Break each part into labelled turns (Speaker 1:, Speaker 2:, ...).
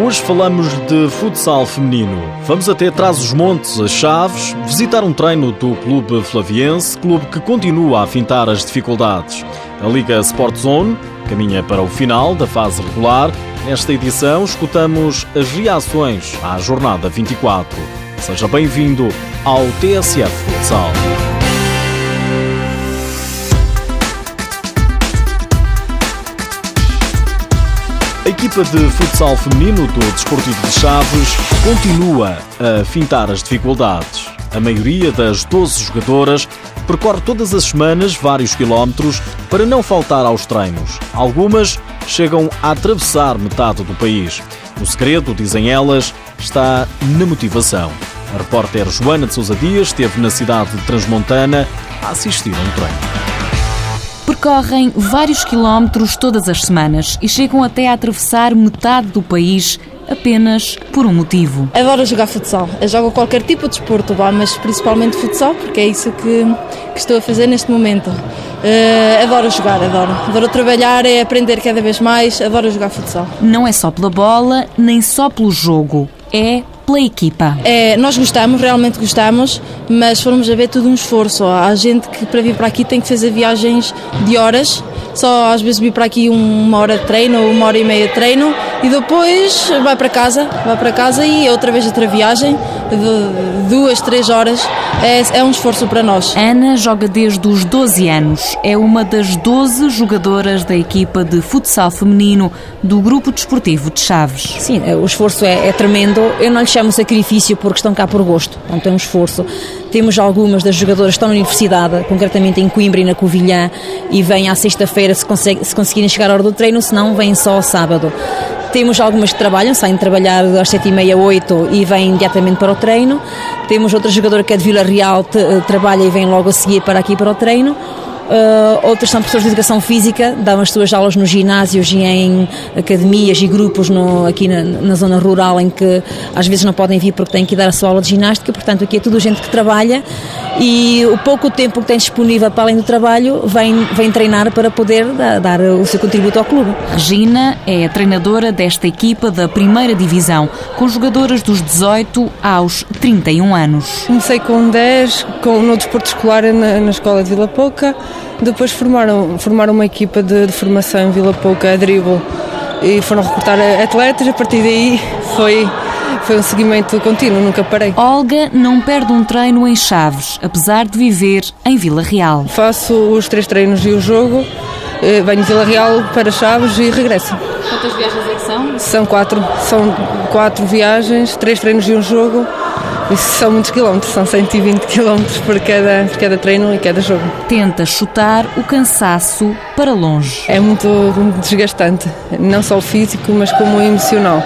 Speaker 1: Hoje falamos de futsal feminino. Vamos até Trás-os-Montes, a Chaves, visitar um treino do Clube Flaviense, clube que continua a afintar as dificuldades. A Liga Sport Zone caminha para o final da fase regular. Nesta edição, escutamos as reações à jornada 24. Seja bem-vindo ao TSF Futsal. A equipa de futsal feminino do Desportivo de Chaves continua a fintar as dificuldades. A maioria das 12 jogadoras percorre todas as semanas vários quilómetros para não faltar aos treinos. Algumas chegam a atravessar metade do país. O segredo, dizem elas, está na motivação. A repórter Joana de Sousa Dias esteve na cidade de Transmontana a assistir a um treino.
Speaker 2: Percorrem vários quilómetros todas as semanas e chegam até a atravessar metade do país apenas por um motivo.
Speaker 3: Adoro jogar futsal. Eu jogo qualquer tipo de desporto, mas principalmente futsal, porque é isso que, que estou a fazer neste momento. Uh, adoro jogar, adoro. Adoro trabalhar, é aprender cada vez mais, adoro jogar futsal.
Speaker 2: Não é só pela bola, nem só pelo jogo. É pela equipa?
Speaker 3: É, nós gostamos, realmente gostamos, mas formos a ver tudo um esforço. Há gente que para vir para aqui tem que fazer viagens de horas, só às vezes vir para aqui uma hora de treino ou uma hora e meia de treino e depois vai para casa, vai para casa e outra vez outra viagem de duas, três horas. É, é um esforço para nós.
Speaker 2: Ana joga desde os 12 anos. É uma das 12 jogadoras da equipa de futsal feminino do Grupo Desportivo de Chaves.
Speaker 4: Sim, o esforço é, é tremendo. Eu não lhe chamo sacrifício porque estão cá por gosto. Não tem um esforço. Temos algumas das jogadoras que estão na universidade, concretamente em Coimbra e na Covilhã, e vêm à sexta-feira se, se conseguirem chegar à hora do treino, se não, vêm só ao sábado. Temos algumas que trabalham, saem trabalhar às sete e meia, oito e vêm imediatamente para o treino. Temos outra jogadora que é de Vila Real, eh, trabalha e vem logo a seguir para aqui para o treino. Uh, outras são professores de educação física, dão as suas aulas nos ginásios e em academias e grupos no, aqui na, na, zona rural em que às vezes não podem vir porque têm que dar a sua aula de ginástica. Portanto, aqui é tudo gente que trabalha e o pouco tempo que tem disponível para além do trabalho vem, vem treinar para poder dar, dar o seu contributo ao clube.
Speaker 2: Regina é a treinadora desta equipa da primeira divisão, com jogadoras dos 18 aos 31 anos.
Speaker 5: Comecei com 10, com, no desporto escolar na, na escola de Vila Pouca. Depois formaram, formaram uma equipa de, de formação em Vila Pouca, a dribble, e foram recrutar atletas. A partir daí foi foi um seguimento contínuo, nunca parei.
Speaker 2: Olga não perde um treino em Chaves, apesar de viver em Vila Real.
Speaker 5: Faço os três treinos e o jogo, eh, venho de Vila Real para Chaves e regresso.
Speaker 2: Quantas viagens é que são?
Speaker 5: São quatro, são quatro viagens, três treinos e um jogo. Isso são muitos quilómetros, são 120 quilómetros por cada, por cada treino e cada jogo.
Speaker 2: Tenta chutar o cansaço para longe.
Speaker 5: É muito, muito desgastante, não só o físico, mas como o emocional.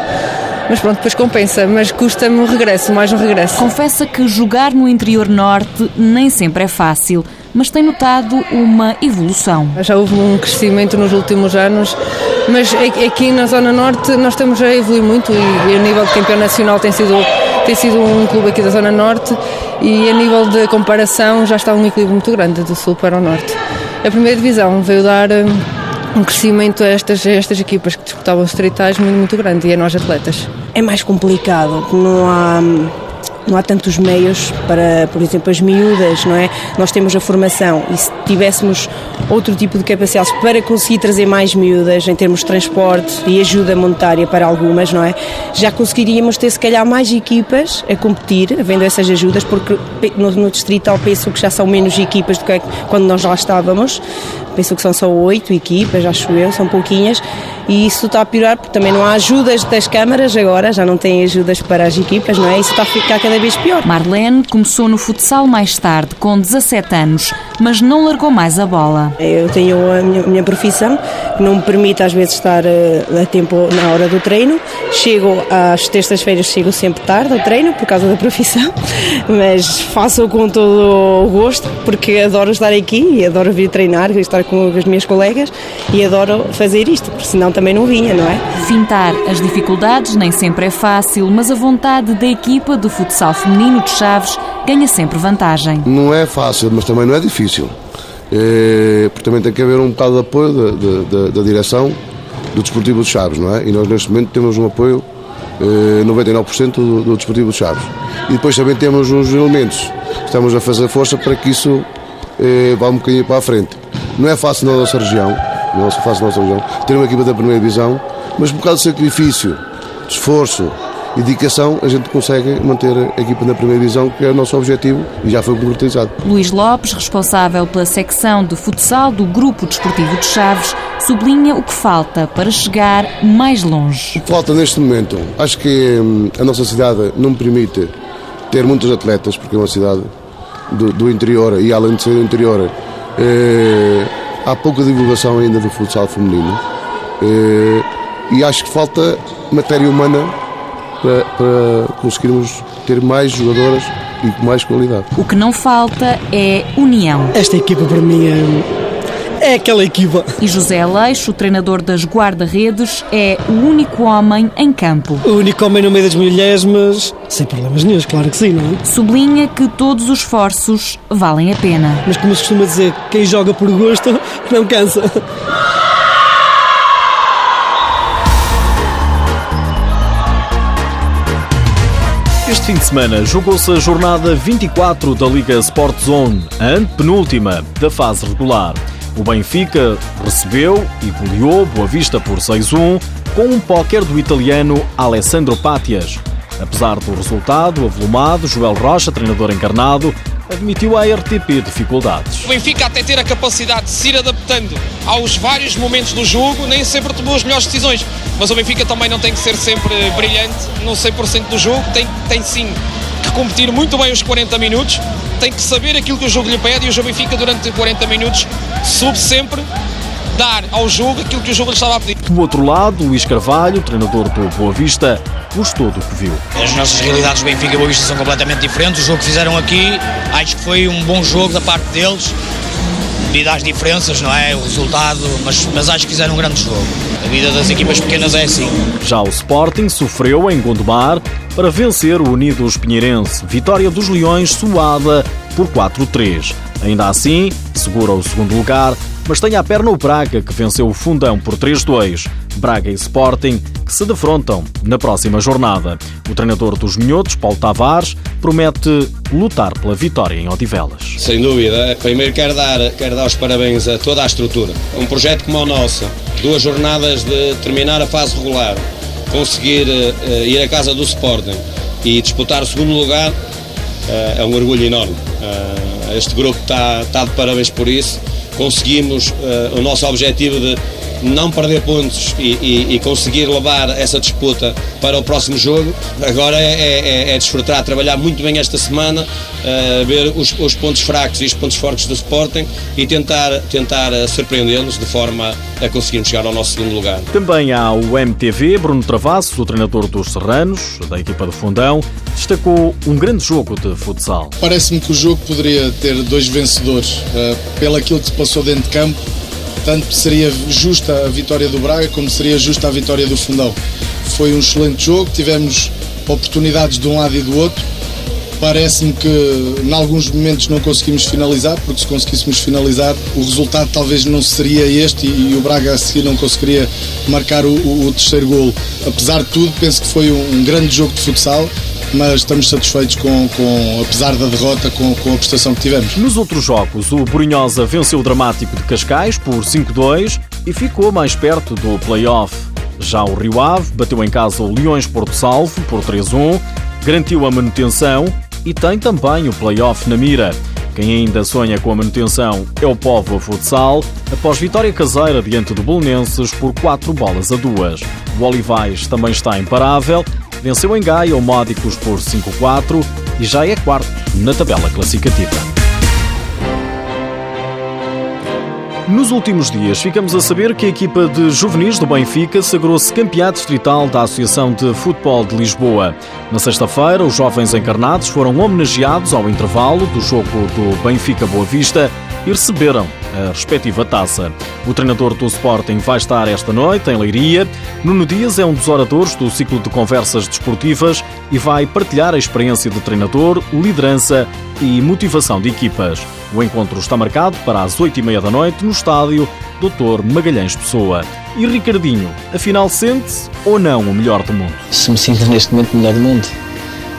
Speaker 5: Mas pronto, depois compensa, mas custa-me um regresso, mais um regresso.
Speaker 2: Confessa que jogar no interior norte nem sempre é fácil, mas tem notado uma evolução.
Speaker 5: Já houve um crescimento nos últimos anos, mas aqui na Zona Norte nós estamos a evoluir muito e, e a nível de campeão nacional tem sido tem sido um clube aqui da Zona Norte e a nível de comparação já está um equilíbrio muito grande do Sul para o Norte. A primeira divisão veio dar hum, um crescimento a estas, a estas equipas que disputavam os distritais muito, muito grande e a nós atletas.
Speaker 4: É mais complicado, não há hum, não há tantos meios para, por exemplo, as miúdas, não é? Nós temos a formação e se tivéssemos outro tipo de capacidades para conseguir trazer mais miúdas em termos de transporte e ajuda monetária para algumas, não é? Já conseguiríamos ter se calhar mais equipas a competir, havendo essas ajudas, porque no, no distrital penso que já são menos equipas do que quando nós lá estávamos. Penso que são só oito equipas, acho eu, são pouquinhas, e isso está a piorar porque também não há ajudas das câmaras agora, já não tem ajudas para as equipas, não é? Isso está a ficar cada vez pior.
Speaker 2: Marlene começou no futsal mais tarde, com 17 anos, mas não largou mais a bola.
Speaker 4: Eu tenho a minha, a minha profissão, que não me permite às vezes estar uh, a tempo na hora do treino. Chego às terças-feiras, chego sempre tarde ao treino por causa da profissão, mas faço com todo o gosto porque adoro estar aqui e adoro vir treinar, estar com as minhas colegas e adoro fazer isto, porque senão também não vinha, não é?
Speaker 2: Fintar as dificuldades nem sempre é fácil, mas a vontade da equipa do futsal feminino de Chaves ganha sempre vantagem.
Speaker 6: Não é fácil, mas também não é difícil. É, porque também tem que haver um bocado de apoio da, da, da, da direção do Desportivo de Chaves, não é? E nós neste momento temos um apoio eh, 99% do, do Desportivo de Chaves. E depois também temos uns elementos que estamos a fazer força para que isso eh, vá um bocadinho para a frente. Não é fácil na nossa região, não é fácil na nossa região, ter uma equipa da primeira divisão, mas por causa de sacrifício, de esforço e dedicação, a gente consegue manter a equipa na primeira divisão, que é o nosso objetivo e já foi concretizado.
Speaker 2: Luís Lopes, responsável pela secção de futsal do Grupo Desportivo de Chaves, sublinha o que falta para chegar mais longe.
Speaker 6: O que falta neste momento, acho que hum, a nossa cidade não permite ter muitos atletas, porque é uma cidade do, do interior e além de ser do interior, há pouca divulgação ainda do futsal feminino. Eh, e acho que falta matéria humana para, para conseguirmos ter mais jogadoras e com mais qualidade.
Speaker 2: O que não falta é união.
Speaker 7: Esta equipa para mim é, é aquela equipa.
Speaker 2: E José Leixo, o treinador das guarda-redes, é o único homem em campo.
Speaker 7: O único homem no meio das mulheres, mas sem problemas nenhum, claro que sim, não é?
Speaker 2: Sublinha que todos os esforços valem a pena.
Speaker 7: Mas como se costuma dizer, quem joga por gosto não cansa.
Speaker 1: Este fim de semana jogou-se a jornada 24 da Liga Sport Zone, a antepenúltima da fase regular. O Benfica recebeu e goleou Boa Vista por 6-1 com um póquer do italiano Alessandro Patias. Apesar do resultado avolumado, Joel Rocha, treinador encarnado, admitiu à RTP dificuldades.
Speaker 8: O Benfica até ter a capacidade de se ir adaptando aos vários momentos do jogo, nem sempre tomou as melhores decisões. Mas o Benfica também não tem que ser sempre brilhante no 100% do jogo, tem, tem sim competir muito bem os 40 minutos, tem que saber aquilo que o jogo lhe pede e o Benfica durante 40 minutos soube sempre dar ao jogo aquilo que o jogo lhe estava a pedir.
Speaker 1: Do outro lado, Luís Carvalho, treinador do Boa Vista, gostou do que viu.
Speaker 9: As nossas realidades do Benfica e Boa Vista são completamente diferentes. O jogo que fizeram aqui, acho que foi um bom jogo da parte deles, devido às diferenças, não é? O resultado, mas, mas acho que fizeram um grande jogo. A vida das equipas pequenas é assim.
Speaker 1: Já o Sporting sofreu em Gondomar para vencer o Unidos Pinheirense. Vitória dos Leões suada por 4-3. Ainda assim, segura o segundo lugar, mas tem à perna o Braga, que venceu o Fundão por 3-2. Braga e Sporting que se defrontam na próxima jornada. O treinador dos Minhotos, Paulo Tavares, promete lutar pela vitória em Odivelas.
Speaker 10: Sem dúvida. Primeiro quero dar, quero dar os parabéns a toda a estrutura. Um projeto como o nosso, duas jornadas de terminar a fase regular, conseguir uh, ir à casa do Sporting e disputar o segundo lugar, uh, é um orgulho enorme. Uh, este grupo está, está de parabéns por isso conseguimos o nosso objetivo de não perder pontos e, e, e, conseguir levar essa disputa para o próximo jogo. Agora é, é, é desfrutar, trabalhar muito bem esta semana, uh, ver os, os, pontos fracos e os pontos fortes do Sporting e tentar, tentar uh, surpreendê-los de forma a conseguirmos chegar ao nosso segundo lugar.
Speaker 1: Também há o MTV, Bruno Travassos, o treinador dos Serranos, da equipa do Fundão, destacou um grande jogo de futsal.
Speaker 11: Parece-me que o jogo poderia ter dois vencedores, uh, pelo aquilo que se passou dentro de campo tanto seria justa a vitória do Braga como seria justa a vitória do Fundão. Foi um excelente jogo, tivemos oportunidades de um lado e do outro. Parece-me que em alguns momentos não conseguimos finalizar, porque se conseguíssemos finalizar, o resultado talvez não seria este e, o Braga a seguir não conseguiria marcar o, o, o terceiro golo. Apesar de tudo, penso que foi um, um grande jogo de futsal mas estamos satisfeitos com, com apesar da derrota, com, com, a prestação que tivemos.
Speaker 1: Nos outros jogos, o Brunhosa venceu o Dramático de Cascais por 5-2 e ficou mais perto do play-off. Já o Rio Ave bateu em casa o Leões Porto Salvo por 3-1, garantiu a manutenção e tem também o play-off na mira. Quem ainda sonha com a manutenção é o Povo Futsal, após vitória caseira diante do Belenenses por 4 bolas a 2. O Olivais também está imparável venceu em Gaia o Módicos por 5-4 e já é quarto na tabela classificativa. Nos últimos dias, ficamos a saber que a equipa de juvenis do Benfica sagrou-se campeã distrital da Associação de Futebol de Lisboa. Na sexta-feira, os jovens encarnados foram homenageados ao intervalo do jogo do Benfica Boa Vista e receberam a respectiva taça. O treinador do Sporting vai estar esta noite em Leiria. Nuno Dias é um dos oradores do ciclo de conversas desportivas e vai partilhar a experiência de treinador, liderança e motivação de equipas. O encontro está marcado para as oito e meia da noite no estádio Dr. Magalhães Pessoa. E Ricardinho, afinal sente-se ou não o melhor do mundo?
Speaker 12: Se me sinto neste momento o melhor do mundo.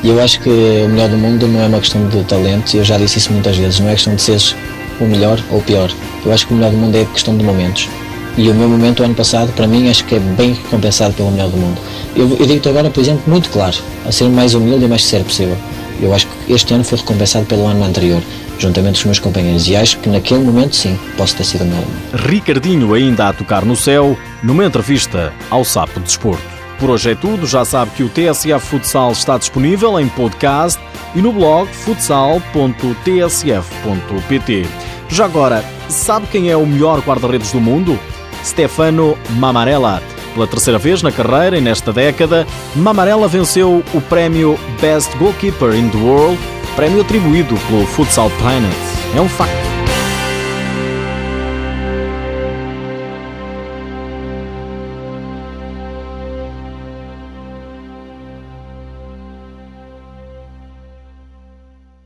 Speaker 12: E eu acho que o melhor do mundo não é uma questão de talento, eu já disse isso muitas vezes, não é questão de seres o melhor ou o pior. Eu acho que o melhor do mundo é questão de momentos. E o meu momento o ano passado, para mim, acho que é bem recompensado pelo melhor do mundo. Eu, eu digo-te agora, por exemplo, muito claro, a ser mais humilde e mais sincero possível. Eu acho que este ano foi recompensado pelo ano anterior, juntamente com os meus companheiros. E acho que naquele momento, sim, posso ter sido o melhor.
Speaker 1: Ricardinho ainda a tocar no céu, numa entrevista ao Sapo Desporto. Por hoje é tudo. Já sabe que o TSF Futsal está disponível em podcast e no blog futsal.tsf.pt. Já agora, sabe quem é o melhor guarda-redes do mundo? Stefano Mamarella. Pela terceira vez na carreira e nesta década, Mamarella venceu o prémio Best Goalkeeper in the World, prémio atribuído pelo Futsal Planet. É um facto.